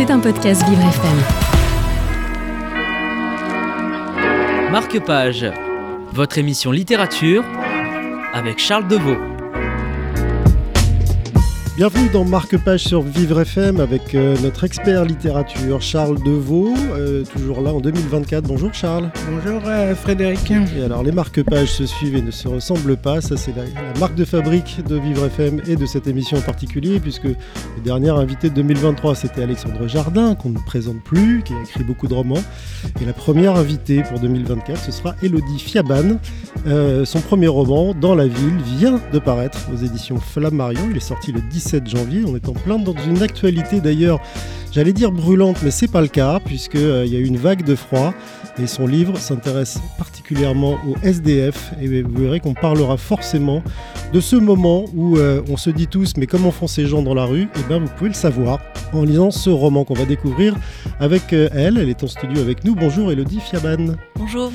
C'est un podcast Vivre FM. Marque-page, votre émission littérature avec Charles Deveau. Bienvenue dans Marque-Page sur Vivre FM avec euh, notre expert littérature Charles Deveau, euh, toujours là en 2024. Bonjour Charles. Bonjour euh, Frédéric. Et alors les marque-pages se suivent et ne se ressemblent pas, ça c'est la, la marque de fabrique de Vivre FM et de cette émission en particulier puisque le dernier invité de 2023 c'était Alexandre Jardin qu'on ne présente plus, qui a écrit beaucoup de romans. Et la première invitée pour 2024 ce sera Elodie Fiaban. Euh, son premier roman, Dans la ville, vient de paraître aux éditions Flammarion. Il est sorti le 17 janvier. On est en plein dans une actualité d'ailleurs, j'allais dire brûlante, mais c'est pas le cas, puisqu'il euh, y a eu une vague de froid. Et son livre s'intéresse particulièrement au SDF. Et vous verrez qu'on parlera forcément de ce moment où euh, on se dit tous, mais comment font ces gens dans la rue? Et bien, vous pouvez le savoir en lisant ce roman qu'on va découvrir avec euh, elle. Elle est en studio avec nous. Bonjour Elodie Fiaban. Bonjour.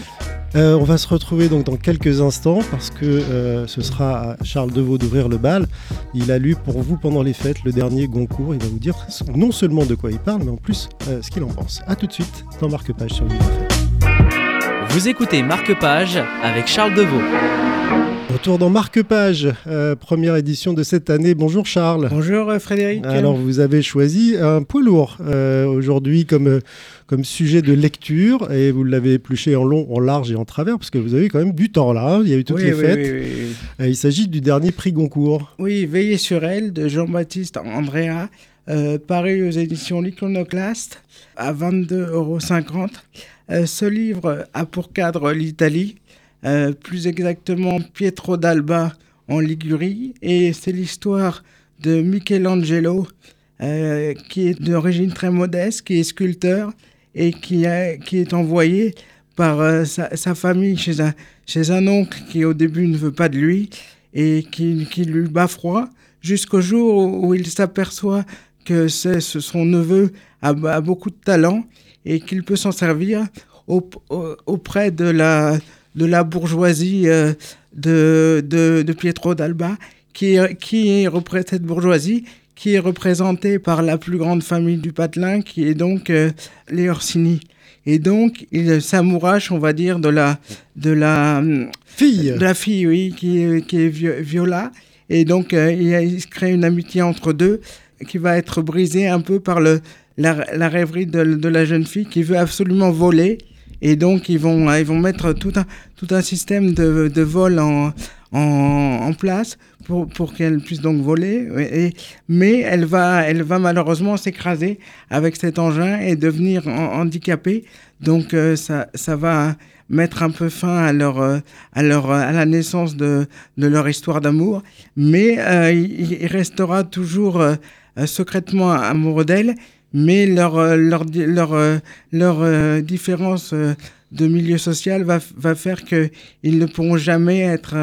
Euh, on va se retrouver donc dans quelques instants parce que euh, ce sera à Charles Deveau d'ouvrir le bal. Il a lu pour vous pendant les fêtes le dernier Goncourt. Il va vous dire non seulement de quoi il parle, mais en plus euh, ce qu'il en pense. A tout de suite dans Marque-Page sur Vivre. Vous écoutez Marque-Page avec Charles Deveau. Retour dans Marque-Page, euh, première édition de cette année. Bonjour Charles. Bonjour euh, Frédéric. Alors vous avez choisi un poids lourd euh, aujourd'hui comme, comme sujet de lecture et vous l'avez épluché en long, en large et en travers parce que vous avez quand même du temps là. hein. Il y a eu toutes Oui, les oui, fêtes. oui, il s'agit du dernier prix Goncourt. Oui, Veillez sur elle de Jean-Baptiste Andrea, euh, paru aux éditions L'Iconoclaste à 22,50 euros. Ce livre a pour cadre l'Italie, euh, plus exactement Pietro d'Alba en Ligurie, et c'est l'histoire de Michelangelo, euh, qui est d'origine très modeste, qui est sculpteur et qui, est envoyé par euh, sa, famille chez un, chez un oncle qui au début ne veut pas de lui et qui, lui bat froid jusqu'au jour où, il s'aperçoit que c'est, ce- son neveu a, beaucoup de talent et qu'il peut s'en servir au- au- auprès de la, de la bourgeoisie euh, de, de, de Pietro d'Alba, qui, est- qui est cette bourgeoisie qui est représentée par la plus grande famille du patelin, qui est donc euh, les Orsini. Et donc, il s'amourache, on va dire, de la, de la, hum, Fille de la fille, oui, qui est, qui est Vi- Viola. Et donc, euh, il, y a- il se crée une amitié entre deux qui va être brisée un peu par le, la, la rêverie de, de la jeune fille qui veut absolument voler. Et donc, ils vont, ils vont mettre tout un, tout un système de, de vol en, en, en place pour, pour qu'elle puisse donc voler. Mais elle va, elle va malheureusement s'écraser avec cet engin et devenir en- handicapée. Donc, euh, ça, ça va mettre un peu fin à leur, euh, à leur, à la naissance de, de leur histoire d'amour. Mais euh, il, restera toujours secrètement amoureux d'elle. Mais leur, euh, leur, leur, euh, leur euh, différence de milieu social va, va faire qu'ils ne pourront jamais être,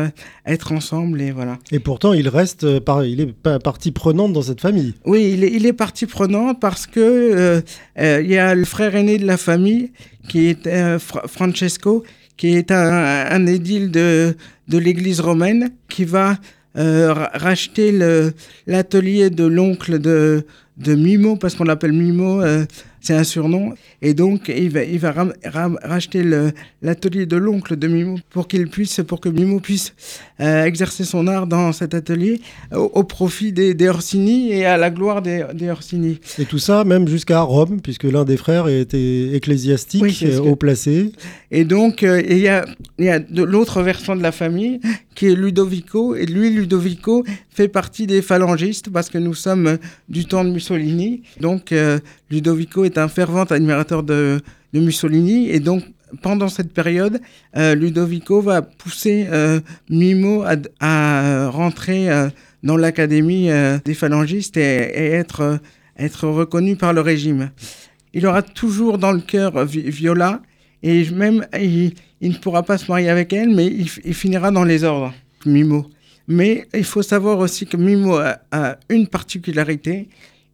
être ensemble. Et voilà. Et pourtant, il reste, par- il est pa- partie prenante dans cette famille. Oui, il est, il est partie prenante parce que euh, euh, il y a le frère aîné de la famille qui est euh, Fra- Francesco, qui est un, un édile de, de l'Église romaine, qui va racheter le- l'atelier de l'oncle de, de Mimo, parce qu'on l'appelle Mimo, euh, c'est un surnom, et donc il va, il va ram- ram- racheter l'atelier de l'oncle de Mimo pour qu'il puisse, pour que Mimo puisse euh, exercer son art dans cet atelier au, au profit des, des Orsini et à la gloire des, des Orsini. Et tout ça, même jusqu'à Rome, puisque l'un des frères était ecclésiastique, Oui, que- haut placé. Et donc, euh, il y a, y l'autre versant de la famille qui est Ludovico. Et lui, Ludovico, fait partie des phalangistes parce que nous sommes du temps de Mussolini. Donc, euh, Ludovico est un fervent admirateur de, Mussolini. Et donc, pendant cette période, euh, Ludovico va pousser euh, Mimo à, rentrer euh, dans l'académie des phalangistes et, être, être reconnu par le régime. Il aura toujours dans le cœur Vi- Viola et même il, ne pourra pas se marier avec elle, mais il, finira dans les ordres, Mimo. Mais il faut savoir aussi que Mimo a une particularité,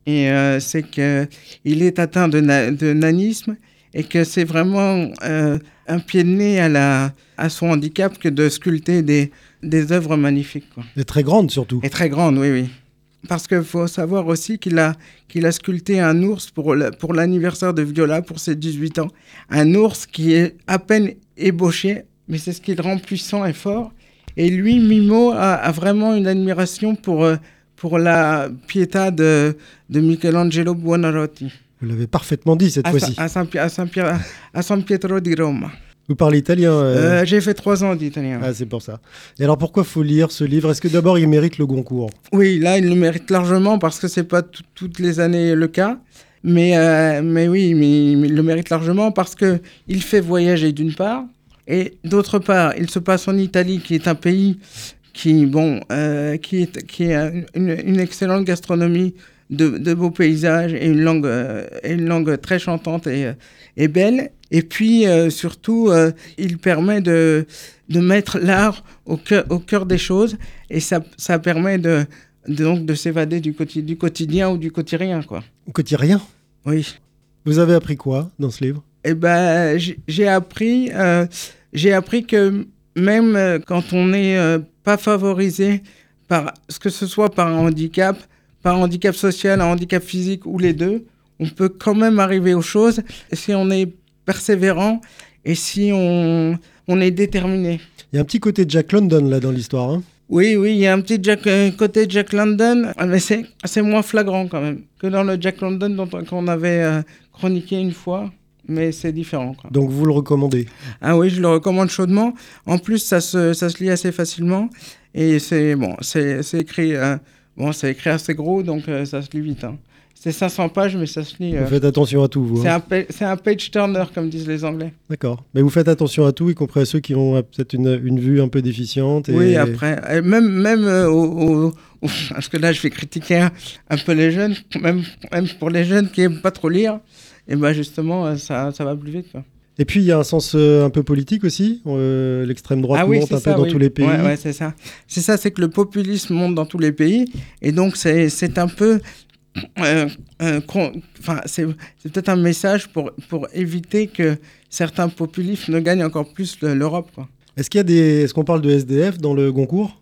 et euh, c'est qu'il est atteint de, na- de nanisme et que c'est vraiment euh, un pied de nez à, la, à son handicap que de sculpter des, des œuvres magnifiques. Quoi. Et très grande surtout. Et très grande, oui, oui. parce qu'il faut savoir aussi qu'il a, qu'il a sculpté un ours pour, pour l'anniversaire de Viola, pour ses 18 ans. Un ours qui est à peine ébauché, mais c'est ce qui le rend puissant et fort. Et lui, Mimo, a, vraiment une admiration pour, euh, pour la Pietà de, de Michelangelo Buonarroti. Vous l'avez parfaitement dit cette fois-ci. À, à San Pietro di Roma. Vous parlez italien euh... Euh, J'ai fait trois ans d'italien. Ah, c'est pour ça. Et alors, pourquoi faut lire ce livre? Est-ce que d'abord, il mérite le Goncourt? Oui, là, il le mérite largement parce que c'est pas toutes les années le cas. Mais, euh, mais oui, mais, il le mérite largement parce que il fait voyager d'une part, et d'autre part, il se passe en Italie, qui est un pays qui, bon, euh, qui, est, qui a une, une, excellente gastronomie, de, de, beaux paysages et une langue, et une langue très chantante et, et belle. Et puis, euh, surtout, euh, il permet de, de mettre l'art au cœur, au cœur des choses et ça, ça permet de, donc de s'évader du, du quotidien ou du quotidien. Quoi. Quotidien? Oui. Vous avez appris quoi dans ce livre? Eh ben, j'ai appris, euh, j'ai appris que même quand on n'est pas favorisé par ce que ce soit par un handicap, par un handicap social, un handicap physique ou les deux, on peut quand même arriver aux choses si on est persévérant et si on, on est déterminé. Il y a un petit côté Jack London là dans l'histoire. Hein oui, oui, il y a un petit Jack, euh, côté Jack London, mais c'est moins flagrant quand même que dans le Jack London qu'on avait euh, chroniqué une fois. Mais c'est différent. Quoi. Donc vous le recommandez? Ah oui, je le recommande chaudement. En plus, ça se, ça se lit assez facilement. Et c'est bon, c'est écrit, euh, bon, c'est écrit assez gros, donc ça se lit vite. Hein. C'est 500 pages, mais ça se lit. Vous euh, faites attention à tout, vous. Hein. C'est un, page turner, comme disent les Anglais. D'accord. Mais vous faites attention à tout, y compris à ceux qui ont euh, peut-être une, une, vue un peu déficiente. Oui, après. même même euh, au, Parce que là, je vais critiquer un, peu les jeunes, même, même pour les jeunes qui n'aiment pas trop lire. Et bien, justement, ça, ça va plus vite. Quoi. Et puis il y a un sens un peu politique aussi. L'extrême droite ah monte un peu dans tous les pays. Oui, ouais, c'est ça. C'est ça, c'est que le populisme monte dans tous les pays. Et donc c'est un peu euh, euh, enfin, c'est peut-être un message pour, pour éviter que certains populistes ne gagnent encore plus l'Europe. Est-ce qu'il y a des, est-ce qu'on parle de SDF dans le Goncourt?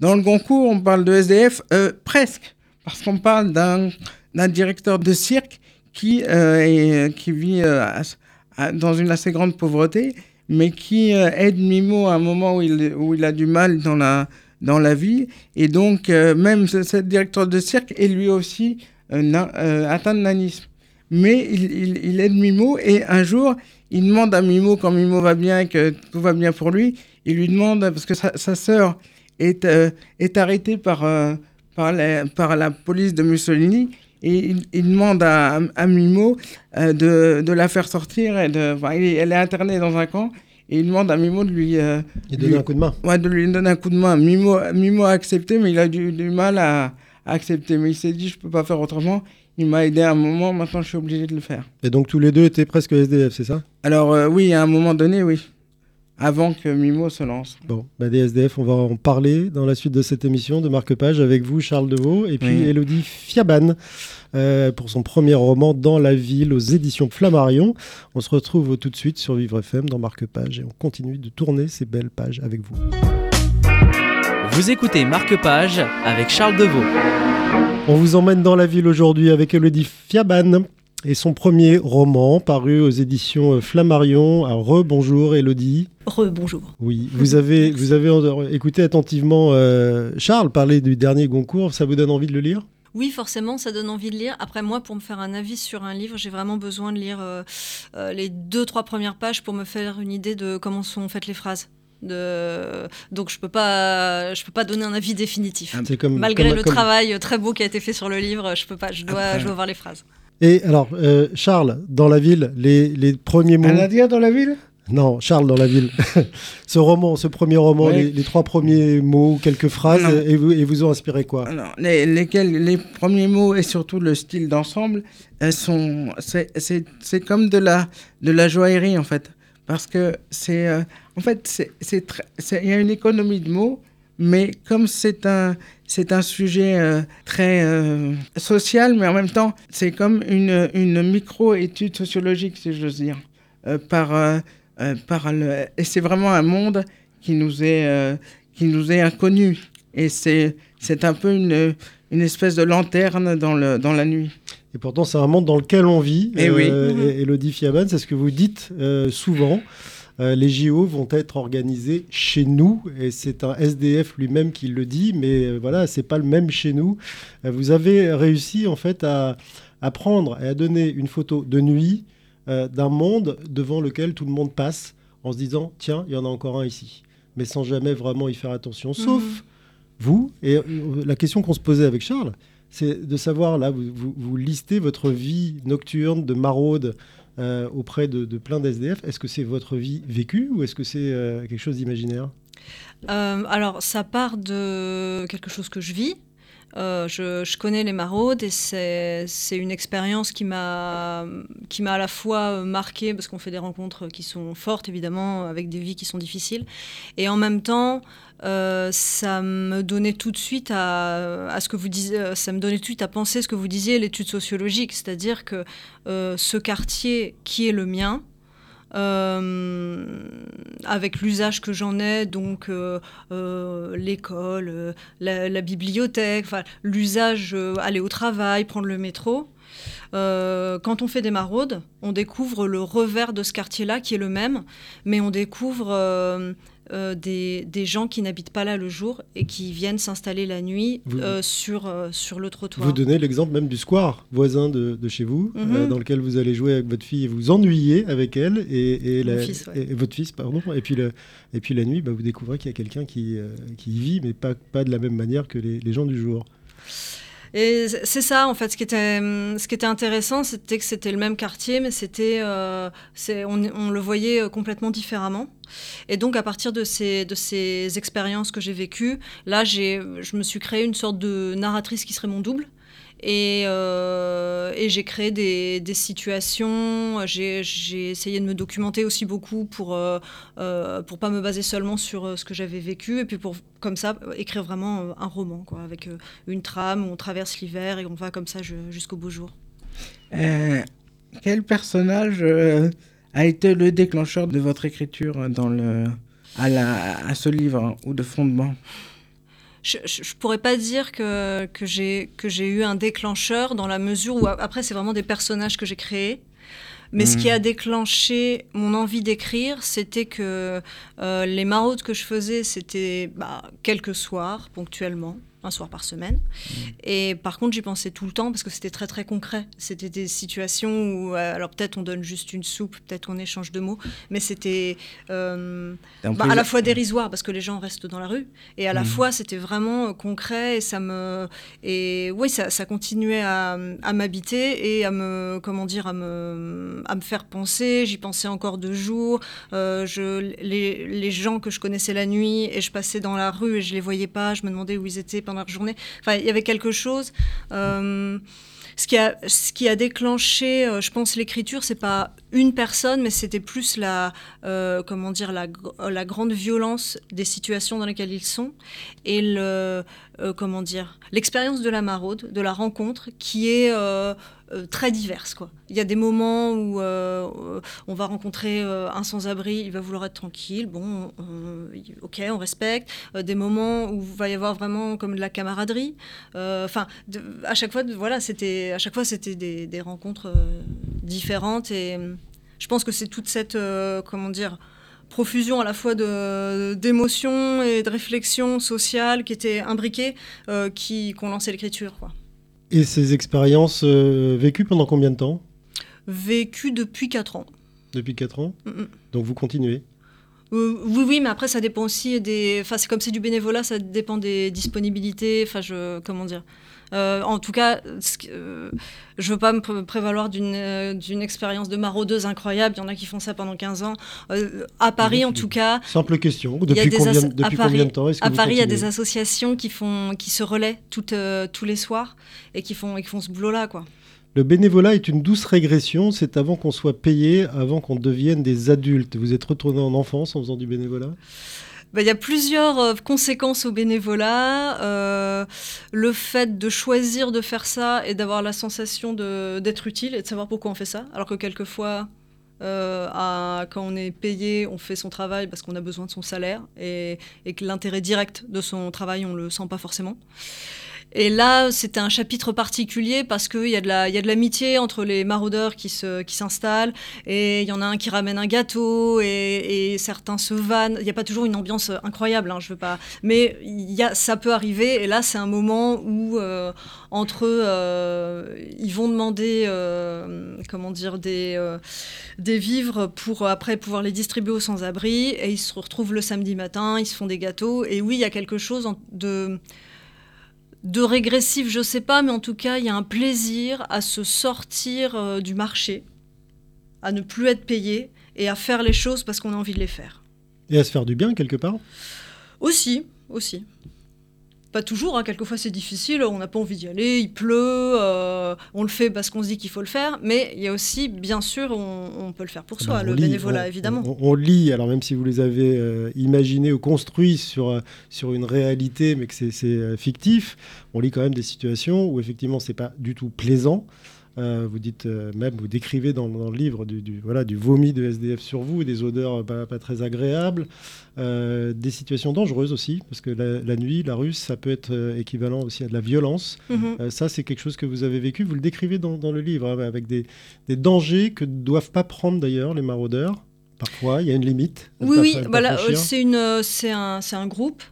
Dans le Goncourt, on parle de SDF euh, presque, parce qu'on parle d'un directeur de cirque qui, est, qui vit dans une assez grande pauvreté, mais qui aide Mimo à un moment où il, où il a du mal dans la dans la vie. Et donc, euh, même ce, directeur de cirque est lui aussi euh, euh, atteint de nanisme. Mais il, il, aide Mimo et un jour, il demande à Mimo, quand Mimo va bien et que tout va bien pour lui, il lui demande, parce que sa, sa sœur est, est arrêtée par, par, la, par la police de Mussolini, et il, demande à, à Mimo de, de, la faire sortir. Et de, elle est internée dans un camp et il demande à Mimo de lui, euh, donner un coup de main. Ouais, de lui donner un coup de main. Mimo, Mimo a accepté, mais il a du, du mal à, accepter. Mais il s'est dit, je peux pas faire autrement. Il m'a aidé à un moment, maintenant je suis obligé de le faire. Et donc tous les deux étaient presque SDF, c'est ça? Alors euh, oui, à un moment donné, oui. Avant que Mimo se lance. Bon, bah, des SDF, on va en parler dans la suite de cette émission de Marque Page avec vous, Charles Deveau, et puis Elodie Fiaban. Euh, pour son premier roman Dans la ville aux éditions Flammarion. On se retrouve tout de suite sur Vivre FM dans Marque Page et on continue de tourner ces belles pages avec vous. Vous écoutez Marque Page avec Charles Deveau. On vous emmène dans la ville aujourd'hui avec Elodie Fiaban et son premier roman paru aux éditions Flammarion. Re-bonjour Elodie. Re-bonjour. Oui, vous avez, vous avez écouté attentivement euh, Charles parler du dernier Goncourt. Ça vous donne envie de le lire? Oui, forcément, ça donne envie de lire. Après, moi, pour me faire un avis sur un livre, j'ai vraiment besoin de lire euh, euh, les deux, trois premières pages pour me faire une idée de comment sont faites les phrases. De... Donc je peux pas, je peux pas donner un avis définitif. Comme, Malgré le travail très beau qui a été fait sur le livre, je peux pas, je dois, je dois voir les phrases. Et alors, euh, Charles, dans la ville, les, les premiers mots. Nadia dans la ville? Non, Charles dans la ville. ce roman, ce premier roman, les, trois premiers mots, quelques phrases, et vous, et vous ont inspiré quoi? Les, lesquels, les premiers mots et surtout le style d'ensemble, sont, c'est comme de la, de la joaillerie en fait, parce que c'est, euh, en fait, il y a une économie de mots, mais comme c'est un, c'est un sujet euh, très euh, social, mais en même temps, c'est comme une, une micro-étude sociologique, si j'ose dire, par euh, et c'est vraiment un monde qui nous est, euh, qui nous est inconnu. Et c'est, c'est un peu une, une espèce de lanterne dans, le, dans la nuit. Et pourtant, c'est un monde dans lequel on vit. Eh oui. et- Elodie Fiaban, c'est ce que vous dites euh, souvent. Euh, les JO vont être organisés chez nous, et c'est un SDF lui-même qui le dit, mais euh, voilà, c'est pas le même chez nous. Euh, vous avez réussi en fait à, à prendre et à donner une photo de nuit euh, d'un monde devant lequel tout le monde passe en se disant tiens, il y en a encore un ici, mais sans jamais vraiment y faire attention, sauf Mhm. vous. Et la question qu'on se posait avec Charles, c'est de savoir, là, vous, vous, vous listez votre vie nocturne de maraude euh, auprès de, plein d'SDF. Est-ce que c'est votre vie vécue ou est-ce que c'est euh, quelque chose d'imaginaire? Euh, alors, ça part de quelque chose que je vis. Euh, je, connais les maraudes et c'est une expérience qui m'a à la fois marqué parce qu'on fait des rencontres qui sont fortes évidemment avec des vies qui sont difficiles. Et en même temps euh, ça me donnait tout de suite à, ce que vous disiez euh, ça me donnait tout de suite à penser ce que vous disiez l'étude sociologique. C'est-à-dire que ce quartier qui est le mien euh, avec l'usage que j'en ai, donc euh, euh, l'école, la, la bibliothèque, l'usage, aller au travail, prendre le métro. Quand on fait des maraudes, on découvre le revers de ce quartier-là qui est le même, mais on découvre euh, des, des gens qui n'habitent pas là le jour et qui viennent s'installer la nuit Vous- euh, sur, euh, sur le trottoir. Vous donnez l'exemple même du square voisin de, de chez vous, Mhm. dans lequel vous allez jouer avec votre fille et vous ennuyez avec elle et, et Mon la- fils, ouais. et- et votre fils, pardon. Et puis, le, et puis la nuit, bah, vous découvrez qu'il y a quelqu'un qui, qui y vit, mais pas, pas de la même manière que les, les gens du jour. Et c'est ça, en fait, ce qui était, ce qui était intéressant, c'était que c'était le même quartier, mais c'était, euh, on, le voyait euh, complètement différemment. Et donc, à partir de ces, de ces expériences que j'ai vécues, là, je me suis créé une sorte de narratrice qui serait mon double. Et, euh, et j'ai créé des, situations, j'ai, essayé de me documenter aussi beaucoup pour euh, euh, pour pas me baser seulement sur euh, ce que j'avais vécu, et puis pour, comme ça, euh, écrire vraiment euh, un roman, quoi, avec euh, une trame où on traverse l'hiver et on va comme ça ju- jusqu'au beau jour. Euh, quel personnage euh, a été le déclencheur de votre écriture dans le, à, la, à ce livre hein, ou de fondement? Je, je, je pourrais pas dire que, que j'ai eu un déclencheur dans la mesure où après c'est vraiment des personnages que j'ai créés. Mais ce qui a déclenché mon envie d'écrire, c'était que euh, les maraudes que je faisais, c'était bah, quelques soirs, ponctuellement, un soir par semaine. Et par contre, j'y pensais tout le temps parce que c'était très très concret. C'était des situations où, euh, alors peut-être on donne juste une soupe, peut-être qu'on échange de mots, mais c'était euh, bah, à la fois dérisoire parce que les gens restent dans la rue, et à la Mhm. fois c'était vraiment concret et ça me et oui ça, ça continuait à, à m'habiter et à me comment dire à me à me faire penser. J'y pensais encore deux jours. Euh, je les, les gens que je connaissais la nuit et je passais dans la rue et je les voyais pas. Je me demandais où ils étaient pendant la journée. Enfin il y avait quelque chose. euh, ce qui, a, déclenché, euh, je pense, l'écriture, c'est pas une personne, mais c'était plus la, euh, comment dire, la, gr- la grande violence des situations dans lesquelles ils sont et le, comment dire, l'expérience de la maraude, de la rencontre, qui est euh, très diverse. Quoi. Il y a des moments où euh, on va rencontrer euh, un sans-abri, il va vouloir être tranquille, bon, on- ok, on respecte. Des moments où il va y avoir vraiment comme de la camaraderie. Enfin, à chaque fois, voilà, c'était, à chaque fois, c'était des, rencontres différentes et je pense que c'est toute cette, comment dire, profusion à la fois d'émotions et de réflexions sociales qui étaient imbriquées, qui, qui ont l'écriture. Quoi. Et ces expériences euh, vécues pendant combien de temps Vécu depuis 4 ans. Depuis 4 ans Mm, mm. Donc vous continuez Euh, oui, oui, mais après, ça dépend aussi des. Enfin, c'est comme c'est du bénévolat, ça dépend des disponibilités. Enfin, je. Comment dire Euh, En tout cas, euh, je veux pas me pré- prévaloir d'une euh, expérience de maraudeuse incroyable. Il y en a qui font ça pendant 15 ans. Euh, à Paris, en tout cas, Simple question. Depuis, combien, depuis Paris- combien de temps est-ce que à vous Paris, il y a des associations qui, font, qui se relaient toutes, euh, tous les soirs et qui font, et qui font ce boulot-là, quoi. Le bénévolat est une douce régression, c'est avant qu'on soit payé, avant qu'on devienne des adultes. Vous êtes retourné en enfance en faisant du bénévolat? Bah, Il y a plusieurs euh, conséquences au bénévolat. Euh, le fait de choisir de faire ça et d'avoir la sensation d'être utile et de savoir pourquoi on fait ça. Alors que quelquefois, euh, quand on est payé, on fait son travail parce qu'on a besoin de son salaire et, et que l'intérêt direct de son travail, on ne le sent pas forcément. Et là, c'était un chapitre particulier parce qu'il y a de la, l'amitié entre les maraudeurs qui s'installent et il y en a un qui ramène un gâteau et, certains se vannent. Il n'y a pas toujours une ambiance incroyable, hein, je veux pas, mais ça peut arriver. Et là, c'est un moment où euh, entre eux, euh, ils vont demander, euh, comment dire, des, des vivres pour après pouvoir les distribuer aux sans-abri et ils se retrouvent le samedi matin, ils se font des gâteaux. Et oui, il y a quelque chose de de régressif, je sais pas, mais en tout cas, il y a un plaisir à se sortir euh, du marché, à ne plus être payé et à faire les choses parce qu'on a envie de les faire. Et à se faire du bien quelque part? Aussi, aussi. Pas toujours, hein, quelquefois c'est difficile, on n'a pas envie d'y aller, il pleut, euh, on le fait parce qu'on se dit qu'il faut le faire, mais il y a aussi, bien sûr, on, on peut le faire pour soi, Bah, on le lit, bénévolat, on- évidemment. On, on lit, alors même si vous les avez euh, imaginés ou construits sur, euh, sur une réalité, mais que c'est fictif, on lit quand même des situations où effectivement c'est pas du tout plaisant. Euh, vous dites euh, même, vous décrivez dans, dans le livre du, du- voilà, du vomi de SDF sur vous, des odeurs pas, pas très agréables, euh, des situations dangereuses aussi, parce que la, la nuit, la rue, ça peut être équivalent aussi à de la violence. Mhm. Ça, c'est quelque chose que vous avez vécu. Vous le décrivez dans, dans le livre, hein, avec des, des dangers que ne doivent pas prendre d'ailleurs les maraudeurs. Parfois, il y a une limite. Oui, oui, fa- à ne bah pas là, franchir. c'est une, c'est un, c'est un groupe.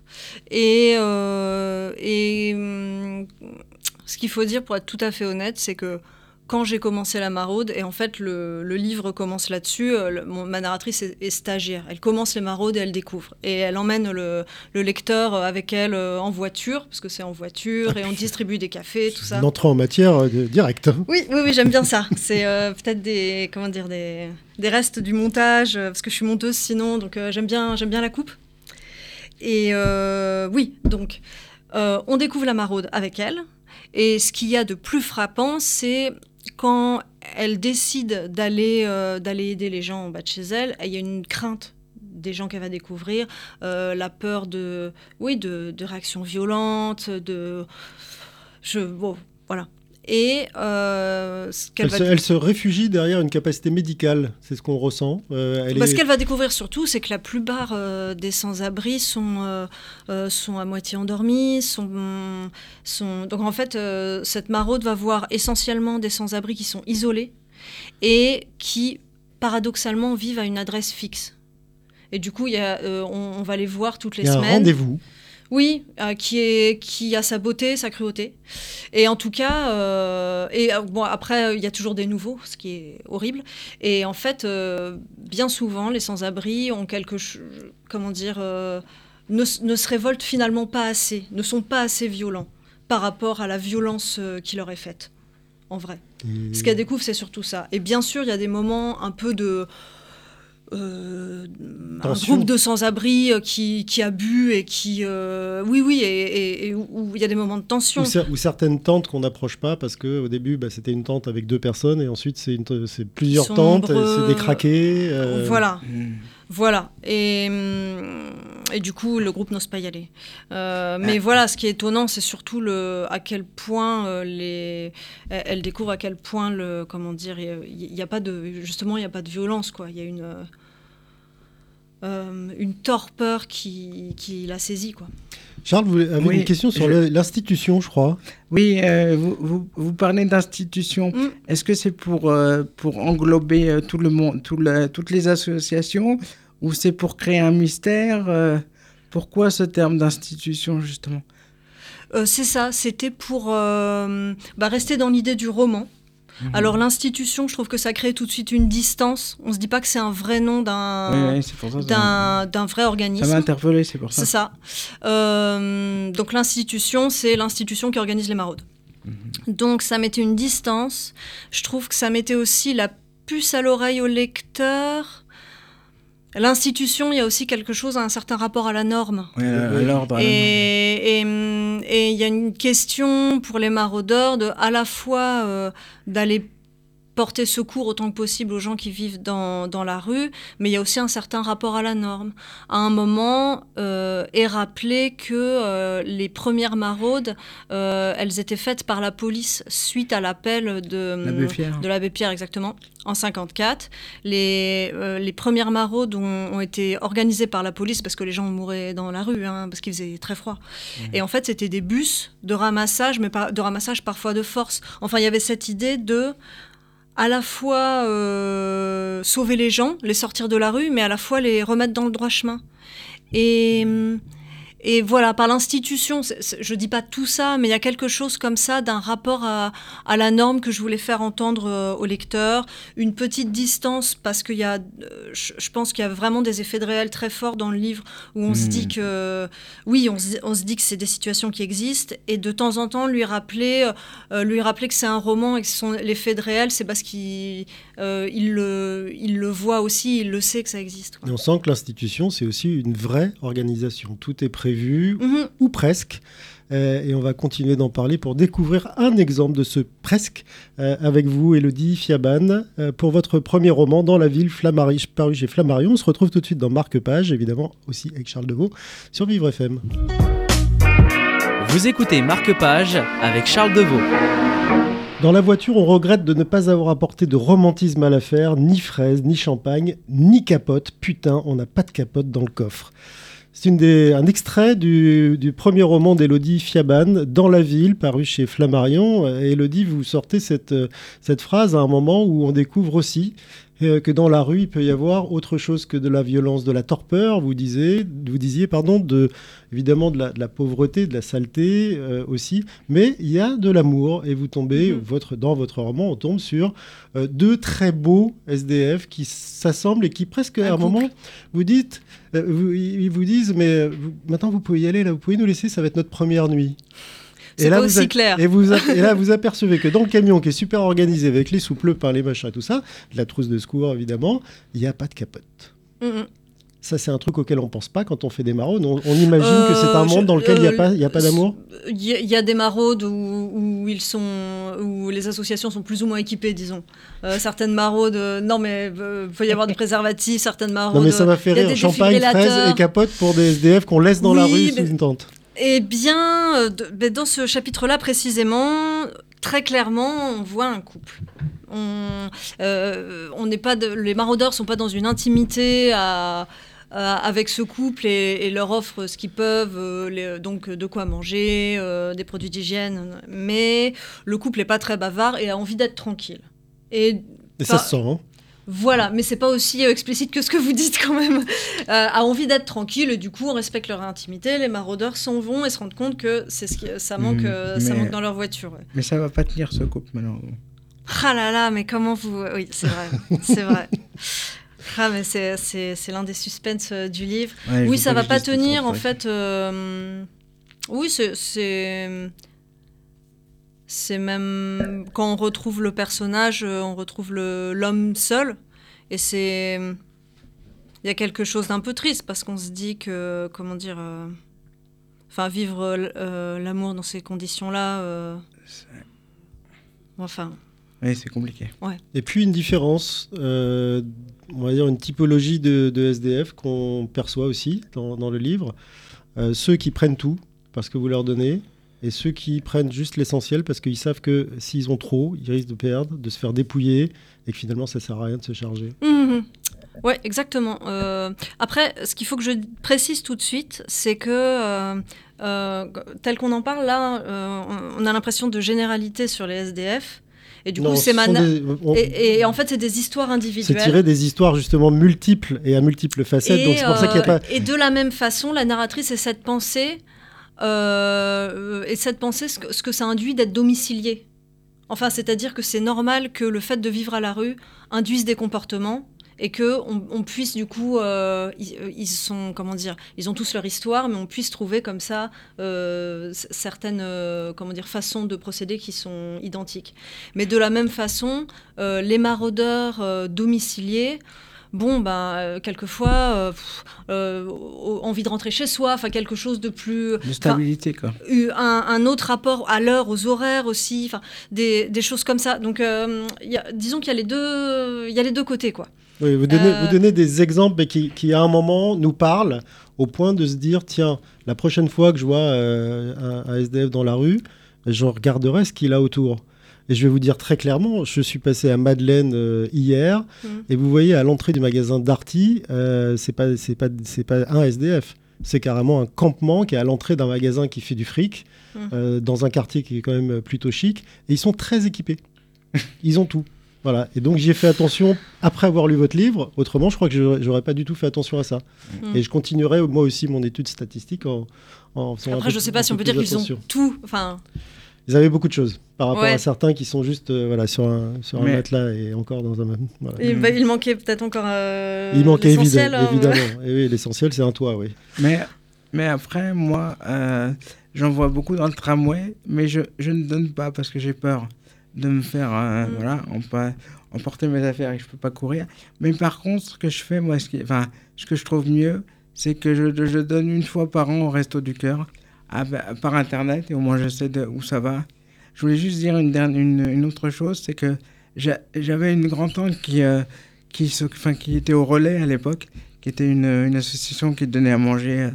Et, euh, et hum, ce qu'il faut dire, pour être tout à fait honnête, c'est que quand j'ai commencé la maraude, et en fait le, le livre commence là-dessus, euh, ma narratrice est, est stagiaire. Elle commence les maraudes et elle découvre. Et elle emmène le, le lecteur avec elle euh, en voiture, parce que c'est en voiture, Ah, et on distribue des cafés, tout ça. Une entrée en matière euh, directe. Oui, oui, oui, j'aime bien ça. C'est euh, peut-être des, comment dire, des, des restes du montage, euh, parce que je suis monteuse sinon, donc euh, j'aime bien, j'aime bien la coupe. Et euh, oui, donc euh, on découvre la maraude avec elle. Et ce qu'il y a de plus frappant, c'est quand elle décide d'aller euh, d'aller aider les gens en bas de chez elle, il y a une crainte des gens qu'elle va découvrir, euh, la peur de, oui, de, de réactions violentes, de, je, bon, voilà. Et euh, ce Elle, va se, elle se réfugie derrière une capacité médicale. C'est ce qu'on ressent. Euh, elle Bah, Ce qu'elle va découvrir surtout, c'est que la plupart euh, des sans-abri sont, euh, euh, sont à moitié endormis. Sont, sont... Donc en fait, cette maraude va voir essentiellement des sans-abri qui sont isolés et qui, paradoxalement, vivent à une adresse fixe. Et du coup, y a, on, on va les voir toutes les il y a un semaines. rendez-vous. Oui, euh, qui, est, qui a sa beauté, sa cruauté. Et en tout cas, euh, et euh, bon, après, il y a toujours des nouveaux, ce qui est horrible. Et en fait, bien souvent, les sans-abri ont quelque chose, comment dire, ne, se révoltent finalement pas assez, ne sont pas assez violents par rapport à la violence qui leur est faite, en vrai. Ce qu'elle découvre, c'est surtout ça. Et bien sûr, il y a des moments un peu de. Euh, un groupe de sans-abri euh, qui, qui a bu et qui. euh, oui, oui, et, et- et où il y a des moments de tension. Ou, cer- ou certaines tentes qu'on n'approche pas parce que au début bah, c'était une tente avec deux personnes et ensuite c'est plusieurs Sombre, tentes, c'est décraqué. euh, Voilà, Mm. voilà. Et, hum, et du coup, le groupe n'ose pas y aller. Euh, Ah. mais voilà, ce qui est étonnant, c'est surtout le, à quel point euh, les, elle découvre à quel point le, comment dire, il n'y a pas de, justement, il n'y a pas de violence, quoi. Il y a une, euh, une torpeur qui, qui la saisit, quoi. Charles, vous avez Oui, une question sur je- l'institution, je crois. Oui, euh, vous, vous, vous parlez d'institutions. Mm. Est-ce que c'est pour, euh, pour englober euh, tout le monde, tout le- toutes les associations ou c'est pour créer un mystère euh, Pourquoi ce terme d'institution, justement? Euh, c'est ça, c'était pour euh, bah, rester dans l'idée du roman. Mhm. Alors l'institution, je trouve que ça crée tout de suite une distance. On se dit pas que c'est un vrai nom d'un Oui, oui, ça. ça- vrai Ça organisme. m'a interpellé, c'est pour ça. C'est ça. Euh, donc l'institution, c'est l'institution qui organise les maraudes. Mhm. Donc ça mettait une distance. Je trouve que ça mettait aussi la puce à l'oreille au lecteur. L'institution, il y a aussi quelque chose, un certain rapport à la norme. Oui, à l'ordre. Et et, et il y a une question pour les maraudeurs de à la fois euh, d'aller porter secours autant que possible aux gens qui vivent dans, dans, la rue, mais il y a aussi un certain rapport à la norme. À un moment, euh, est rappelé que euh, les premières maraudes, euh, elles étaient faites par la police suite à l'appel de, de l'abbé Pierre, exactement, en 54. Les, euh, les premières maraudes ont, ont, été organisées par la police parce que les gens mouraient dans la rue, hein, parce qu'il faisait très froid. Mmh. Et en fait, c'était des bus de ramassage, mais par, de ramassage parfois de force. Enfin, il y avait cette idée de à la fois euh, sauver les gens, les sortir de la rue, mais à la fois les remettre dans le droit chemin. Et, et voilà, par l'institution, je dis pas tout ça, mais il y a quelque chose comme ça d'un rapport à, à, la norme que je voulais faire entendre euh, au lecteur, une petite distance parce qu'il y a, euh, je, je, pense qu'il y a vraiment des effets de réel très forts dans le livre où on mmh. se dit que, oui, on se, on se dit que c'est des situations qui existent et de temps en temps lui rappeler, euh, lui rappeler que c'est un roman et que sont l'effet de réel, c'est parce qu'il il, le, il le voit aussi, il le sait que ça existe. Quoi. Et on sent que l'institution, c'est aussi une vraie organisation. Tout est prévu prévu, mmh. ou presque. Euh, et on va continuer d'en parler pour découvrir un exemple de ce presque euh, avec vous, Elodie Fiaban, euh, pour votre premier roman dans la ville, Flammari, paru chez Flammarion. On se retrouve tout de suite dans Marque-Page, évidemment aussi avec Charles Deveau sur Vivre FM. Vous écoutez Marque-Page avec Charles Deveau. Dans la voiture, on regrette de ne pas avoir apporté de romantisme à l'affaire, ni fraises, ni champagne, ni capote. Putain, on n'a pas de capote dans le coffre. C'est un extrait du, premier roman d'Élodie Fiaban, Dans la ville, paru chez Flammarion. Élodie, vous sortez cette, cette phrase à un moment où on découvre aussi euh, que dans la rue, il peut y avoir autre chose que de la violence, de la torpeur, vous, disiez, vous disiez, pardon, de, évidemment de la, de la pauvreté, de la saleté euh, aussi, mais il y a de l'amour, et vous tombez, mmh. votre, dans votre roman, on tombe sur euh, deux très beaux SDF qui s'assemblent et qui presque, un à un moment, vous dites, vous, ils vous disent, mais vous, maintenant vous pouvez y aller, là, vous pouvez nous laisser, ça va être notre première nuit. C'est pas aussi clair. Et, vous, et là, vous apercevez que dans le camion qui est super organisé avec les souples pains, les machins, tout ça, la trousse de secours évidemment, il n'y a pas de capote. Mm -hmm. Ça, c'est un truc auquel on pense pas quand on fait des maraudes. On, on imagine euh, que c'est un monde je, dans lequel il euh, n'y a, a, pas d'amour Il y, y, a des maraudes où, où, ils sont, où les associations sont plus ou moins équipées, disons. Euh, certaines maraudes, euh, non mais il euh, peut y avoir des préservatifs, certaines maraudes. Non mais ça m'a fait rire. Champagne, fraises et capote pour des SDF qu'on laisse dans oui, la rue sous une tente. Eh bien, de, dans ce chapitre-là précisément, très clairement, on voit un couple. On, euh, on n'est pas de, les maraudeurs sont pas dans une intimité à, à, avec ce couple et, et, leur offrent ce qu'ils peuvent, euh, les, donc de quoi manger, euh, des produits d'hygiène. Mais le couple n'est pas très bavard et a envie d'être tranquille. Et, et ça se sent. Voilà, mais c'est pas aussi euh, explicite que ce que vous dites quand même. Euh, a envie d'être tranquille, et du coup, on respecte leur intimité. Les maraudeurs s'en vont et se rendent compte que c'est ce qui, ça manque, mmh, ça manque dans leur voiture. Ouais. Mais ça va pas tenir ce couple malheureusement. Ah là là, mais comment vous Oui, c'est vrai, c'est vrai. Ah, mais c'est, c'est, c'est l'un des suspens euh, du livre. Ouais, oui, ça va pas tenir, en fait. Euh... Oui, c'est, c'est même quand on retrouve le personnage, euh, on retrouve l'homme seul. Et c'est. Il y a quelque chose d'un peu triste parce qu'on se dit que. Comment dire. Euh, enfin, vivre euh, l'amour dans ces conditions-là. Euh, enfin. Oui, c'est compliqué. Ouais. Et puis une différence, euh, on va dire une typologie de, de SDF qu'on perçoit aussi dans, dans le livre. Euh, ceux qui prennent tout parce que vous leur donnez, et ceux qui prennent juste l'essentiel parce qu'ils savent que s'ils ont trop, ils risquent de perdre, de se faire dépouiller et que finalement ça sert à rien de se charger. Mmh. Ouais, exactement. Euh, après, ce qu'il faut que je précise tout de suite, c'est que euh, euh, tel qu'on en parle là, on a l'impression de généralité sur les SDF. Et du non, coup, c'est on... et, et, en fait, c'est des histoires individuelles. C'est tiré des histoires justement multiples et à multiples facettes. Et, donc c'est pour ça qu'il n'y a pas. Et de la même façon, la narratrice est cette pensée euh, et cette pensée, ce que, ça induit d'être domicilié. Enfin, c'est-à-dire que c'est normal que le fait de vivre à la rue induise des comportements et que on, puisse du coup, euh, ils, ils, sont comment dire, ils ont tous leur histoire, mais on puisse trouver comme ça euh, certaines euh, comment dire façons de procéder qui sont identiques. Mais de la même façon, euh, les maraudeurs euh, domiciliés bon, ben, quelquefois, envie de rentrer chez soi, enfin quelque chose de plus... De stabilité, quoi. Un, autre rapport à l'heure, aux horaires aussi, enfin des, des, choses comme ça. Donc, y a, disons qu'il y, a les deux, il y a les deux côtés, quoi. Oui, vous donnez, vous donnez des exemples qui, qui, à un moment, nous parlent au point de se dire, tiens, la prochaine fois que je vois un, un, SDF dans la rue, je regarderai ce qu'il a autour. Et je vais vous dire très clairement, je suis passé à Madeleine euh, hier, mmh. et vous voyez à l'entrée du magasin Darty, euh, c'est pas c'est pas c'est pas un SDF, c'est carrément un campement qui est à l'entrée d'un magasin qui fait du fric, mmh. euh, dans un quartier qui est quand même plutôt chic, et ils sont très équipés, ils ont tout. Voilà. Et donc j'ai fait attention après avoir lu votre livre. Autrement, je crois que j'aurais pas du tout fait attention à ça. Mmh. Et je continuerai moi aussi mon étude statistique en, en Après, je sais pas si on peut dire qu'ils ont tout. Enfin ils avaient beaucoup de choses par rapport à certains qui sont juste euh, voilà, sur un, sur un matelas et encore dans un même. Bah, il manquait peut-être encore. Euh, il manquait hein, évidemment. et oui, l'essentiel, c'est un toit, oui. Mais, mais après, moi, euh, j'en vois beaucoup dans le tramway, mais je, je ne donne pas parce que j'ai peur de me faire. Mm. Voilà, on peut emporter mes affaires et je ne peux pas courir. Mais par contre, ce que je fais, moi, ce, qui, ce que je trouve mieux, c'est que je, je donne une fois par an au Resto du Cœur par Internet et au moins je sais de, où ça va. Je voulais juste dire une, une, une autre chose, c'est que j'avais une grand-tante qui, euh, qui, enfin, qui était au relais à l'époque, qui était une, une, association qui donnait à manger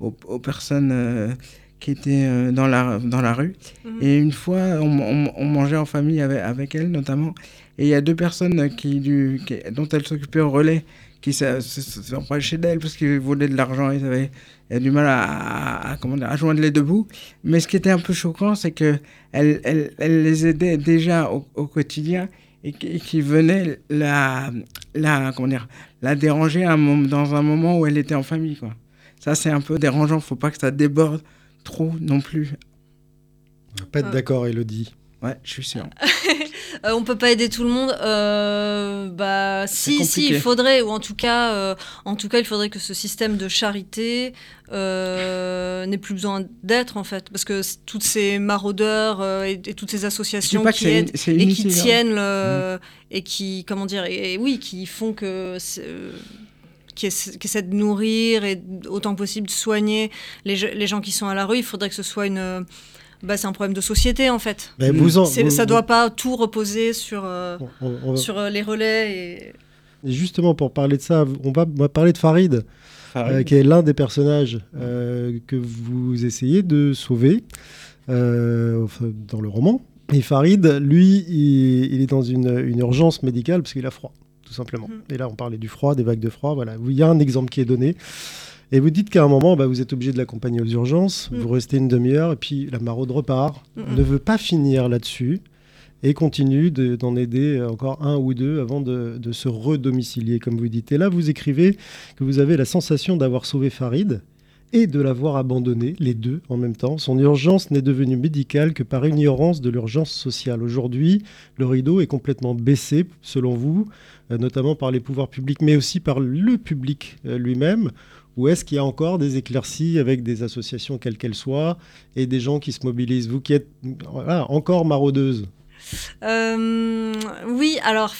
euh, aux, personnes euh, qui étaient dans, la, dans la rue. Mhm. Et une fois, on, on, mangeait en famille avec, avec, elle notamment. Et il y a deux personnes qui, du, dont elle s'occupait au relais qui s'empêchaient d'elle parce qu'ils voulaient de l'argent. Ils avaient elle a du mal à, à, comment dire, à, joindre les deux bouts. Mais ce qui était un peu choquant, c'est qu'elle elle, elle, les aidait déjà au, quotidien et qui venait la, la, comment dire, la déranger un moment, dans un moment où elle était en famille. Quoi. Ça, c'est un peu dérangeant. faut pas que ça déborde trop non plus. On va pas être d'accord, Elodie. Ouais, je suis sûr. euh, on peut pas aider tout le monde. Euh, bah, si, si, il faudrait, ou en tout cas, euh, en tout cas, il faudrait que ce système de charité euh, n'ait plus besoin d'être en fait, parce que toutes ces maraudeurs et, toutes ces associations qui aident et qui hein. tiennent mmh. et qui, comment dire, et, oui, qui font que qui, essaient de nourrir et autant possible de soigner les, les gens qui sont à la rue. Il faudrait que ce soit une bah, c'est un problème de société en fait. Mais vous ça ne doit pas tout reposer sur, euh, sur euh, les relais. Et... justement, pour parler de ça, on va, parler de Farid, euh, qui est l'un des personnages que vous essayez de sauver dans le roman. Et Farid, lui, il, est dans une, une, urgence médicale parce qu'il a froid, tout simplement. Mm. Et là, on parlait du froid, des vagues de froid. Voilà, il y a un exemple qui est donné. Et vous dites qu'à un moment, bah, vous êtes obligé de l'accompagner aux urgences, mm. vous restez une demi-heure, et puis la maraude repart, ne veut pas finir là-dessus, et continue d'en aider encore un ou deux avant de, se redomicilier, comme vous dites. Et là, vous écrivez que vous avez la sensation d'avoir sauvé Farid et de l'avoir abandonné, les deux en même temps. Son urgence n'est devenue médicale que par ignorance de l'urgence sociale. Aujourd'hui, le rideau est complètement baissé, selon vous, euh, notamment par les pouvoirs publics, mais aussi par le public euh, lui-même ou est-ce qu'il y a encore des éclaircies avec des associations quelles qu'elles soient et des gens qui se mobilisent? Vous qui êtes encore maraudeuse. Euh, oui, alors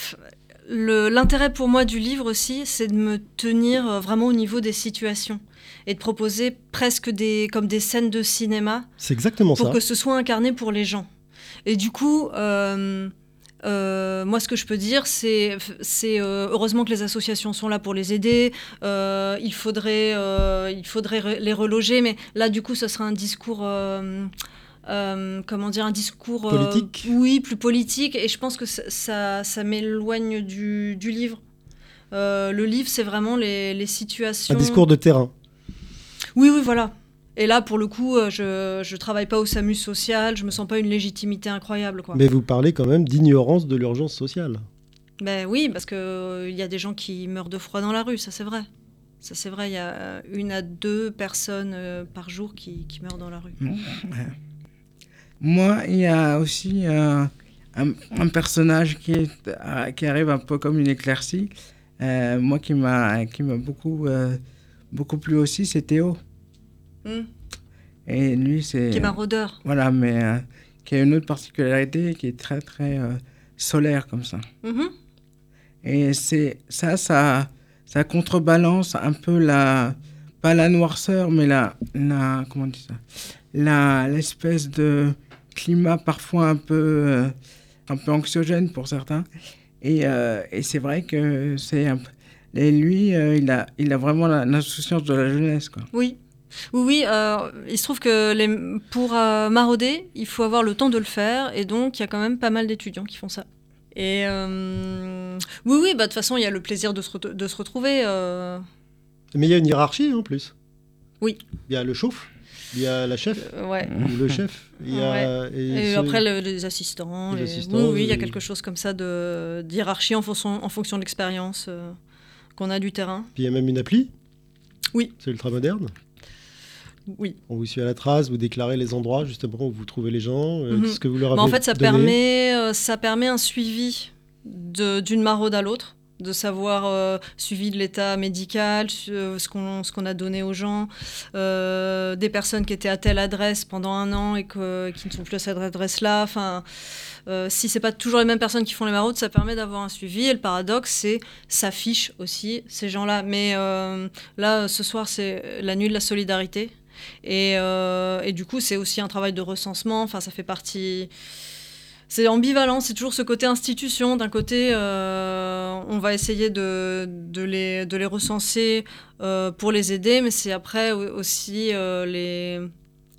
l'intérêt pour moi du livre aussi, c'est de me tenir euh, vraiment au niveau des situations et de proposer presque des, comme des scènes de cinéma. C'est exactement ça. Pour que ce soit incarné pour les gens. Et du coup, euh, euh, moi, ce que je peux dire, c'est, euh, heureusement que les associations sont là pour les aider. Euh, il faudrait, il faudrait les reloger, mais là, du coup, ce sera un discours. comment dire un discours politique oui plus politique et je pense que ça, ça, m'éloigne du, du, livre le livre c'est vraiment les, les situations un discours de terrain oui oui voilà et là, pour le coup, euh, je ne travaille pas au SAMU social, je me sens pas une légitimité incroyable. Quoi. Mais vous parlez quand même d'ignorance de l'urgence sociale. Ben oui, parce qu'il euh, il y a des gens qui meurent de froid dans la rue, ça c'est vrai. Ça c'est vrai, il y a une à deux personnes euh, par jour qui, qui, meurent dans la rue. Moi, il y a aussi un, un, personnage qui, est, qui arrive un peu comme une éclaircie. moi, qui m'a beaucoup, beaucoup plu aussi, c'est Théo. Et lui, c'est. Qui est maraudeur. Voilà, mais euh, qui a une autre particularité qui est très, très euh, solaire comme ça. Mm-hmm. Et c'est ça, ça, ça contrebalance un peu la, pas la noirceur, mais la, la comment on dit ça, la, l'espèce de climat parfois un peu, euh, un peu anxiogène pour certains. Et, et c'est vrai que c'est un peu- et lui, il, a, il a vraiment la- l'insouciance de la jeunesse. Quoi. Oui. Oui, oui, euh, il se trouve que les, pour euh, marauder, il faut avoir le temps de le faire, et donc il y a quand même pas mal d'étudiants qui font ça. Et euh, oui, oui, bah, de toute façon, il y a le plaisir de se, de se retrouver. euh, Mais il y a une hiérarchie en plus. Oui. Il y a le chauffe, il y a la chef, ouais. ou le chef. Il y a, Et ce- après, le- les assistants. Les les- assistants, oui, oui, il y a quelque chose comme ça de d'hierarchie en fonction, en fonction de l'expérience qu'on a du terrain. Puis il y a même une appli. Oui. C'est ultra moderne. Oui. On vous suit à la trace, vous déclarez les endroits justement où vous trouvez les gens, euh, Mhm. ce que vous leur avez en fait, ça donné. permet, euh, ça permet un suivi d'une maraude à l'autre, de savoir euh, suivi de l'état médical, ce qu'on ce a donné aux gens, des personnes qui étaient à telle adresse pendant un an et que, qui ne sont plus à cette adresse-là. Enfin, si c'est pas toujours les mêmes personnes qui font les maraudes, ça permet d'avoir un suivi. Et le paradoxe, c'est ça fiche aussi ces gens-là. Mais là, ce soir, c'est la nuit de la solidarité. Et, euh, et du coup, c'est aussi un travail de recensement. Enfin, ça fait partie. C'est ambivalent, c'est toujours ce côté institution. D'un côté, euh, on va essayer de, les, de les recenser euh, pour les aider, mais c'est après au- aussi les.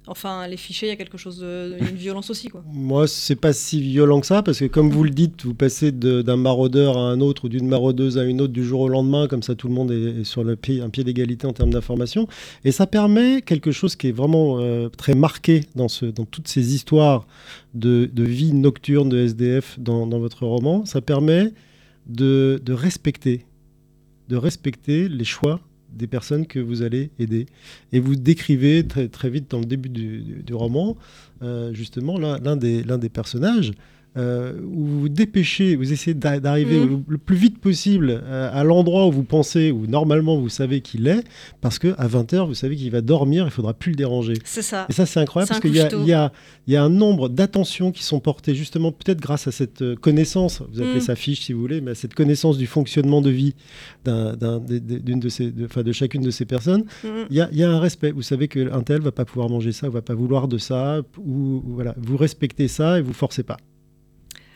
Enfin, les fichiers, il y a quelque chose de. une violence aussi, quoi. Moi, c'est pas si violent que ça, parce que comme vous le dites, vous passez d'un maraudeur à un autre ou d'une maraudeuse à une autre du jour au lendemain, comme ça tout le monde est, sur un pied d'égalité en termes d'information. Et ça permet quelque chose qui est vraiment euh, très marqué dans, toutes ces histoires de, vie nocturne de SDF dans, votre roman. Ça permet de respecter, de respecter les choix des personnes que vous allez aider. Et vous décrivez très, très vite dans le début du, roman, euh, justement, l'un des personnages, euh, où vous vous dépêchez, vous essayez d'a- d'arriver Mhm. le, plus vite possible euh, à l'endroit où vous pensez, où normalement vous savez qu'il est, parce qu'à 20h, vous savez qu'il va dormir, il ne faudra plus le déranger. C'est ça. Et ça, c'est incroyable parce qu'il y, a- y y un nombre d'attentions qui sont portées justement peut-être grâce à cette euh, connaissance, vous appelez Mm. ça fiche si vous voulez, mais à cette connaissance du fonctionnement de vie d'une de, ces, de, enfin, de chacune de ces personnes. Mhm. Il y a, y a un respect. Vous savez qu'un tel va pas pouvoir manger ça, va pas vouloir de ça, ou ou voilà, vous respectez ça et vous forcez pas.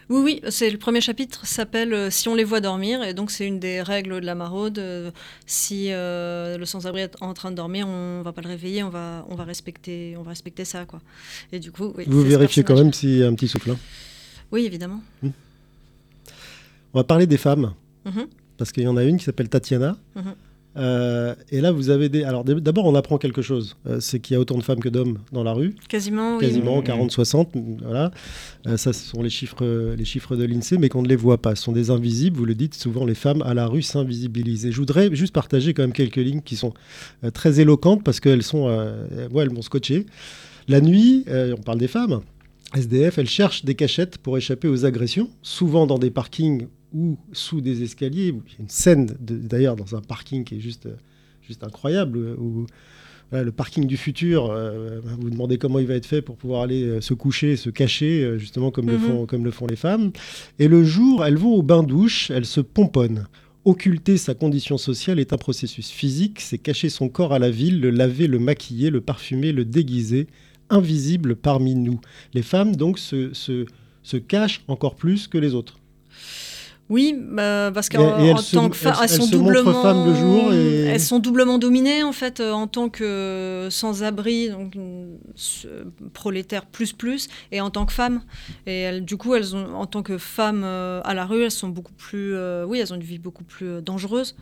Oui, oui, c'est le premier chapitre s'appelle euh, Si on les voit dormir, et donc c'est une des règles de la maraude. euh, si euh, le sans-abri est en train de dormir, on va pas le réveiller, on va, on va respecter, on va respecter ça, quoi. Et du coup, oui, vous vérifiez quand même s'il y a un petit souffle. hein. Oui, évidemment. On va parler des femmes, Mhm. parce qu'il y en a une qui s'appelle Tatiana. Mhm. Euh, et là, vous avez des. Alors, d'abord, on apprend quelque chose. Euh, c'est qu'il y a autant de femmes que d'hommes dans la rue. Quasiment, oui. quasiment Mhm. 40-60, voilà. Euh, ça, ce sont les chiffres, les chiffres de l'INSEE, mais qu'on ne les voit pas. Ce sont des invisibles, vous le dites souvent, les femmes à la rue s'invisibilisent. Et je voudrais juste partager quand même quelques lignes qui sont euh, très éloquentes parce qu'elles sont, euh, ouais, elles m'ont scotché. La nuit, euh, on parle des femmes, SDF, elles cherchent des cachettes pour échapper aux agressions, souvent dans des parkings ou sous des escaliers. Il y a une scène, d'ailleurs, dans un parking qui est juste, juste incroyable, où voilà, le parking du futur, euh, vous vous demandez comment il va être fait pour pouvoir aller euh, se coucher, se cacher, euh, justement comme, le Mhm. font, comme le font les femmes. Et le jour, elles vont au bain-douche, elles se pomponnent. Occulter sa condition sociale est un processus physique, c'est cacher son corps à la ville, le laver, le maquiller, le parfumer, le déguiser, invisible parmi nous. Les femmes, donc, se, se, se cachent encore plus que les autres. Oui, bah, parce qu'en tant que elles- elles, sont doublement femmes et- elles sont doublement dominées en fait euh, en tant que sans-abri, donc une- ce- prolétaire plus plus, et en tant que femmes. Et elles, du coup, elles ont en tant que femmes euh, à la rue, elles sont beaucoup plus, euh, oui, elles ont une vie beaucoup plus euh, dangereuse.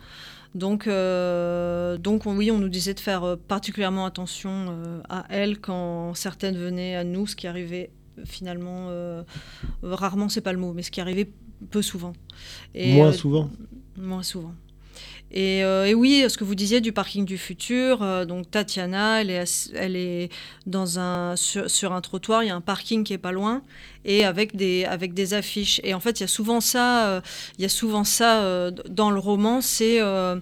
Donc, euh, donc on- oui, on nous disait de faire euh, particulièrement attention euh, à elles quand certaines venaient à nous, ce qui arrivait euh, finalement euh, rarement, c'est pas le mot, mais ce qui arrivait peu souvent. Et, Moins euh, souvent. Moins souvent. Et, euh, et oui, ce que vous disiez du parking du futur, euh, donc Tatiana, elle est, elle est dans un, sur, sur un trottoir, il y a un parking qui est pas loin, et avec des, avec des affiches. Et en fait, il y a souvent ça, euh, il y a souvent ça euh, dans le roman, c'est euh,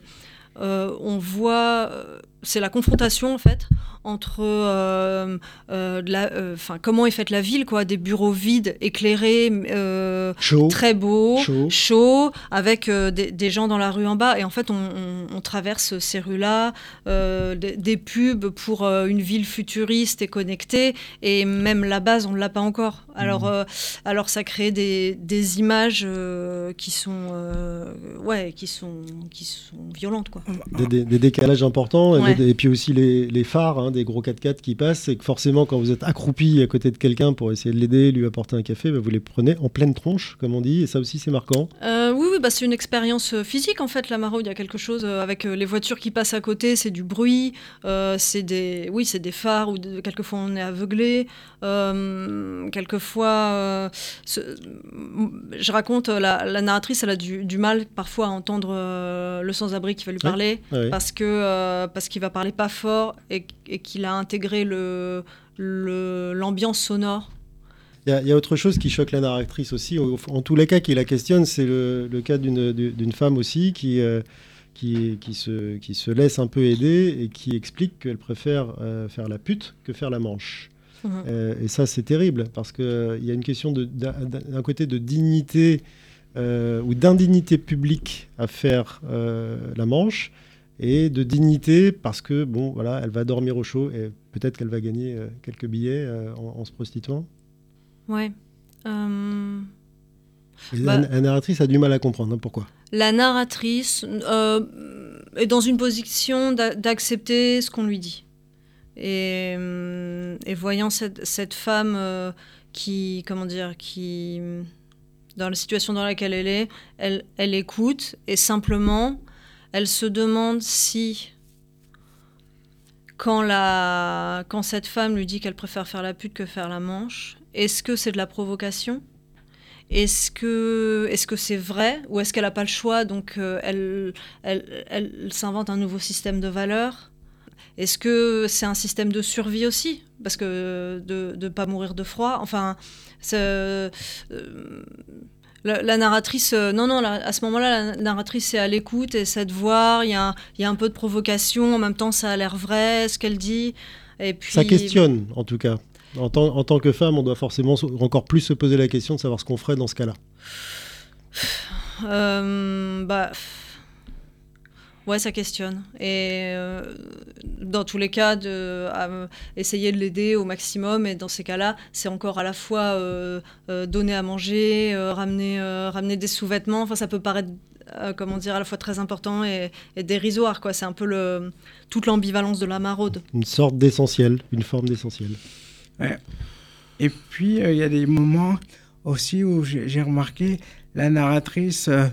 euh, on voit, euh, c'est la confrontation en fait entre euh, euh, la, euh, comment est faite la ville, quoi, des bureaux vides, éclairés, euh, Chaud. très beaux, Chaud. chaud, avec des, des gens dans la rue en bas. Et en fait, on, on- on traverse ces rues-là, des, des pubs pour une ville futuriste et connectée. Et même la base, on ne l'a pas encore. Alors, euh, alors ça crée des, des images qui sont, ouais, qui sont, qui sont violentes, quoi. Des, décalages importants. et Ouais. Et, puis aussi les, les phares, hein, des gros 4x4 qui passent. Et que forcément, quand vous êtes accroupi à côté de quelqu'un pour essayer de l'aider, lui apporter un café, bah, vous les prenez en pleine tronche, comme on dit. Et ça aussi, c'est marquant. Euh, oui, oui bah, c'est une expérience euh, physique en fait. La maraude, il y a quelque chose euh, avec les voitures qui passent à côté, c'est du bruit, euh, c'est des, oui, c'est des phares de- quelquefois on est aveuglé. Euh, quelquefois, ce- je raconte, la, la narratrice, elle a du, du mal parfois à entendre le sans-abri qui va lui parler Ouais. parce que parce qu'il va parler pas fort et, et qu'il a intégré le le- l'ambiance sonore. Il y, a- il y a autre chose qui choque la narratrice aussi. Au- En tous les cas, qui la questionne, c'est le, le cas d'une femme aussi qui, euh, qui, qui, se, qui se laisse un peu aider et qui explique qu'elle préfère euh, faire la pute que faire la manche. Mhm. Euh, et ça, c'est terrible parce qu'il y a une question d'un d'un côté de dignité euh, ou d'indignité publique à faire euh, la manche et de dignité parce que, bon, voilà, elle va dormir au chaud et peut-être qu'elle va gagner euh, quelques billets euh, en, en se prostituant. Ouais. Euh, Bah- la, la narratrice a du mal à comprendre. hein, pourquoi La narratrice est dans une position d'a- d'accepter ce qu'on lui dit. Et, et voyant cette, cette femme qui, comment dire, qui, dans la situation dans laquelle elle est, elle, elle écoute et simplement, elle se demande si, quand, la, quand cette femme lui dit qu'elle préfère faire la pute que faire la manche, est-ce que c'est de la provocation? Est-ce que est-ce que c'est vrai? Ou est-ce qu'elle n'a pas le choix donc euh, elle, elle, elle s'invente un nouveau système de valeurs? Est-ce que c'est un système de survie aussi? Parce que de ne pas mourir de froid Enfin, euh, la, la narratrice, euh, non, non, la- à ce moment-là, la narratrice est à l'écoute et essaie de voir. Il y, a un- il y a un peu de provocation, en même temps, ça a l'air vrai ce qu'elle dit. Et puis, Ça questionne, en tout cas. En tant, en tant que femme, on doit forcément encore plus se poser la question de savoir ce qu'on ferait dans ce cas-là. Euh, bah, ouais, ça questionne. Et euh, dans tous les cas, de, à- essayer de l'aider au maximum. Et dans ces cas-là, c'est encore à la fois euh, euh, donner à manger, euh, ramener, euh, ramener des sous-vêtements. Enfin, ça peut paraître, euh, comment dire, à la fois très important et, et dérisoire. Quoi. C'est un peu le, toute l'ambivalence de la maraude. Une sorte d'essentiel, une forme d'essentiel. Et puis, euh, il y a des moments aussi où j'ai j'ai remarqué la narratrice euh, euh,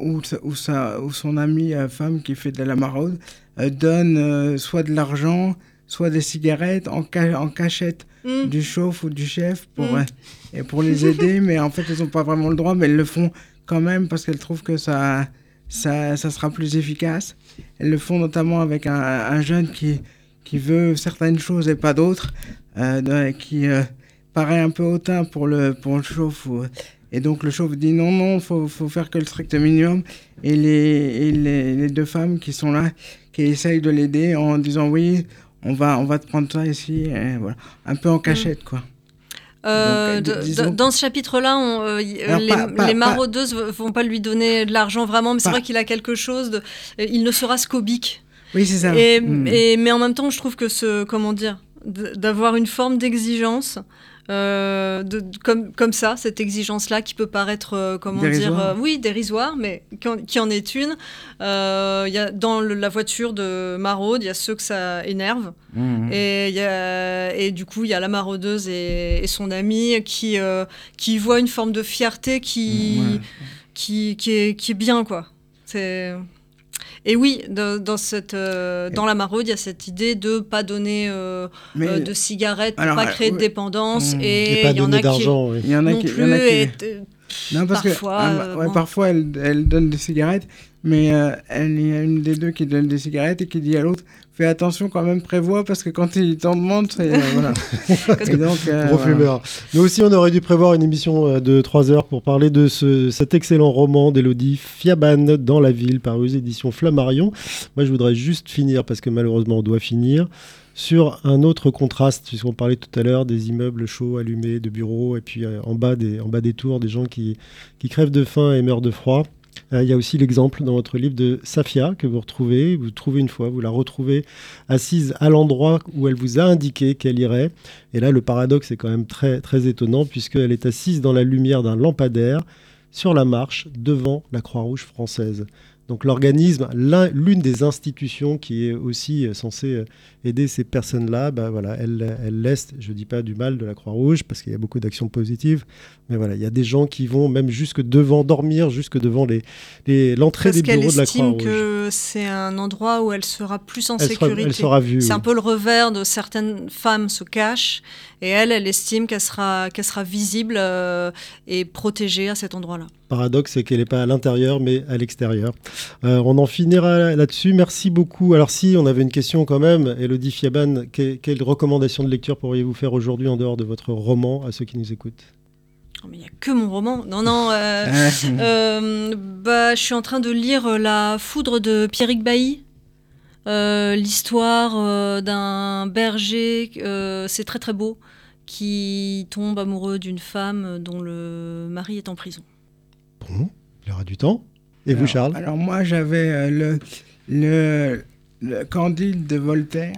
ou, sa- ou, sa- ou son amie euh, femme qui fait de la maraude euh, donne euh, soit de l'argent, soit des cigarettes en, ca- en cachette Mm. du chef ou du chef pour, Mm. euh, et pour les aider, mais en fait, ils n'ont pas vraiment le droit, mais elles le font quand même parce qu'elles trouvent que ça, ça, ça sera plus efficace. Elles le font notamment avec un, un jeune qui, qui veut certaines choses et pas d'autres, euh, qui euh, paraît un peu hautain pour le, pour le chauffe. ou- et donc le chauffe dit non, non, il faut, faut faire que le strict minimum. Et les, et les, les deux femmes qui sont là, qui essayent de l'aider en disant oui, on va, on va te prendre ça ici, et voilà. un peu en cachette quoi. Euh, Donc, de- disons- de- dans ce chapitre-là, euh, euh, les, pas- pas- les pas- maraudeuses v- vont pas lui donner de l'argent vraiment, mais c'est vrai qu'il a quelque chose. De, euh, il ne sera scobique. Oui, c'est ça. Et, Mm. et- mais en même temps, je trouve que ce, comment dire, d'avoir une forme d'exigence. Euh, de, comme, comme ça, cette exigence-là qui peut paraître, euh, comment dire, euh, oui, dérisoire, mais qui en, qui en est une. Y a, dans le- la voiture de maraude, il y a ceux que ça énerve. Mm. Et, y a- et du coup, il y a la maraudeuse et, et son amie qui, qui voient une forme de fierté qui, qui, qui, est, qui est bien, quoi. C'est... Et oui, dans, dans cette, euh, dans la maraude, il y a cette idée de pas donner euh, Mais euh, de cigarettes alors, pas créer de dépendance. Mmh. Et il y en donner a qui d'argent. oui. il y en a non qui, plus. en a qui- et, euh, Non, parce Parfois, que euh, ouais, bon. parfois elle, elle donne des cigarettes, mais euh, elle, il y a une des deux qui donne des cigarettes et qui dit à l'autre fais attention quand même, prévois, parce que quand il t'en demande, c'est. euh, voilà. Et donc, euh, Gros voilà. fumeur. Nous aussi, on aurait dû prévoir une émission euh, de 3 heures pour parler de ce, cet excellent roman d'Elodie Fiaban dans la ville, paru aux éditions Flammarion. Moi, je voudrais juste finir, parce que malheureusement, on doit finir, sur un autre contraste, puisqu'on parlait tout à l'heure des immeubles chauds, allumés, de bureaux, et puis euh, en, bas des, en bas des tours, des gens qui, qui crèvent de faim et meurent de froid. Euh, Il y a aussi l'exemple dans votre livre de Safia que vous retrouvez, vous trouvez une fois, vous la retrouvez assise à l'endroit où elle vous a indiqué qu'elle irait. Et là, le paradoxe est quand même très, très étonnant puisqu'elle est assise dans la lumière d'un lampadaire sur la marche devant la Croix-Rouge française. Donc l'organisme, l'un- l'une des institutions qui est aussi euh, censée euh, aider ces personnes-là, bah voilà, elle, elle laisse, je dis pas du mal de la Croix-Rouge parce qu'il y a beaucoup d'actions positives, mais voilà, il y a des gens qui vont même jusque devant dormir, jusque devant les les- l'entrée Parce des bureaux de la estime Croix-Rouge. que c'est un endroit où elle sera plus en Elle sera, sécurité. elle sera vue. C'est oui. un peu le revers de certaines femmes se cachent et elle, elle estime qu'elle sera, qu'elle sera visible euh, et protégée à cet endroit-là. paradoxe, c'est qu'elle n'est pas à l'intérieur, mais à l'extérieur. Euh, on en finira là-dessus. Merci beaucoup. Alors si on avait une question quand même, Elodie Fiaban, que- quelle recommandation de lecture pourriez-vous faire aujourd'hui en dehors de votre roman à ceux qui nous écoutent? Mais il n'y a que mon roman. Non, non. euh, Euh, bah, je suis en train de lire euh, La foudre de Pierrick Bailly. Euh, L'histoire euh, d'un berger, euh, c'est très très beau, qui tombe amoureux d'une femme dont le mari est en prison. Bon, il y aura du temps. Et vous, alors- Charles? Alors moi j'avais euh, le, le, le Candide de Voltaire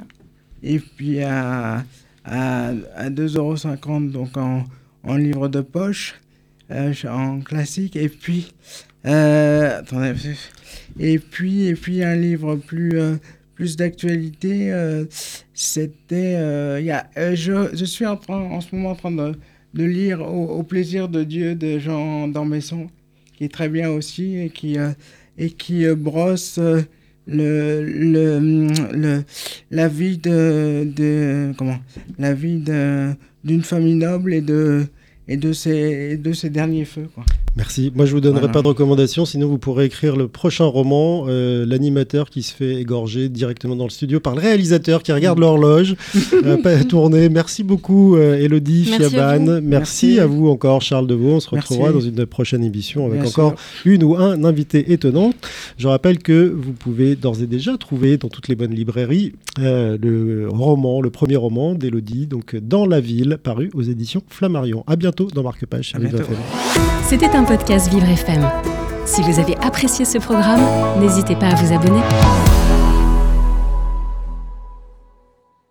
et puis à, à, à 2,50€ donc en, en livre de poche, euh, en classique et puis euh, et puis et puis un livre plus euh, plus d'actualité euh, c'était je, je suis en train en ce moment en train de, de lire au, au plaisir de Dieu de Jean d'Ormesson qui est très bien aussi et qui, et qui brosse le, le, le, la vie de, de comment la vie d'une famille noble et de et de ses, de ses derniers feux quoi. Merci. Moi, je vous donnerai Voilà. pas de recommandation, sinon vous pourrez écrire le prochain roman, euh, l'animateur qui se fait égorger directement dans le studio par le réalisateur qui regarde l'horloge, euh, pas tourner. Merci beaucoup, euh, Elodie Merci à Fiaban. vous. Merci. Merci. à vous encore, Charles Deveau. On se Merci. retrouvera dans une prochaine émission avec Bien encore une ou un invité étonnant. Je rappelle que vous pouvez d'ores et déjà trouver dans toutes les bonnes librairies euh, le roman, le premier roman d'Elodie, donc Dans la ville, paru aux éditions Flammarion. À bientôt dans Marque Page. sur À Podcast Vivre FM. Si vous avez apprécié ce programme, n'hésitez pas à vous abonner.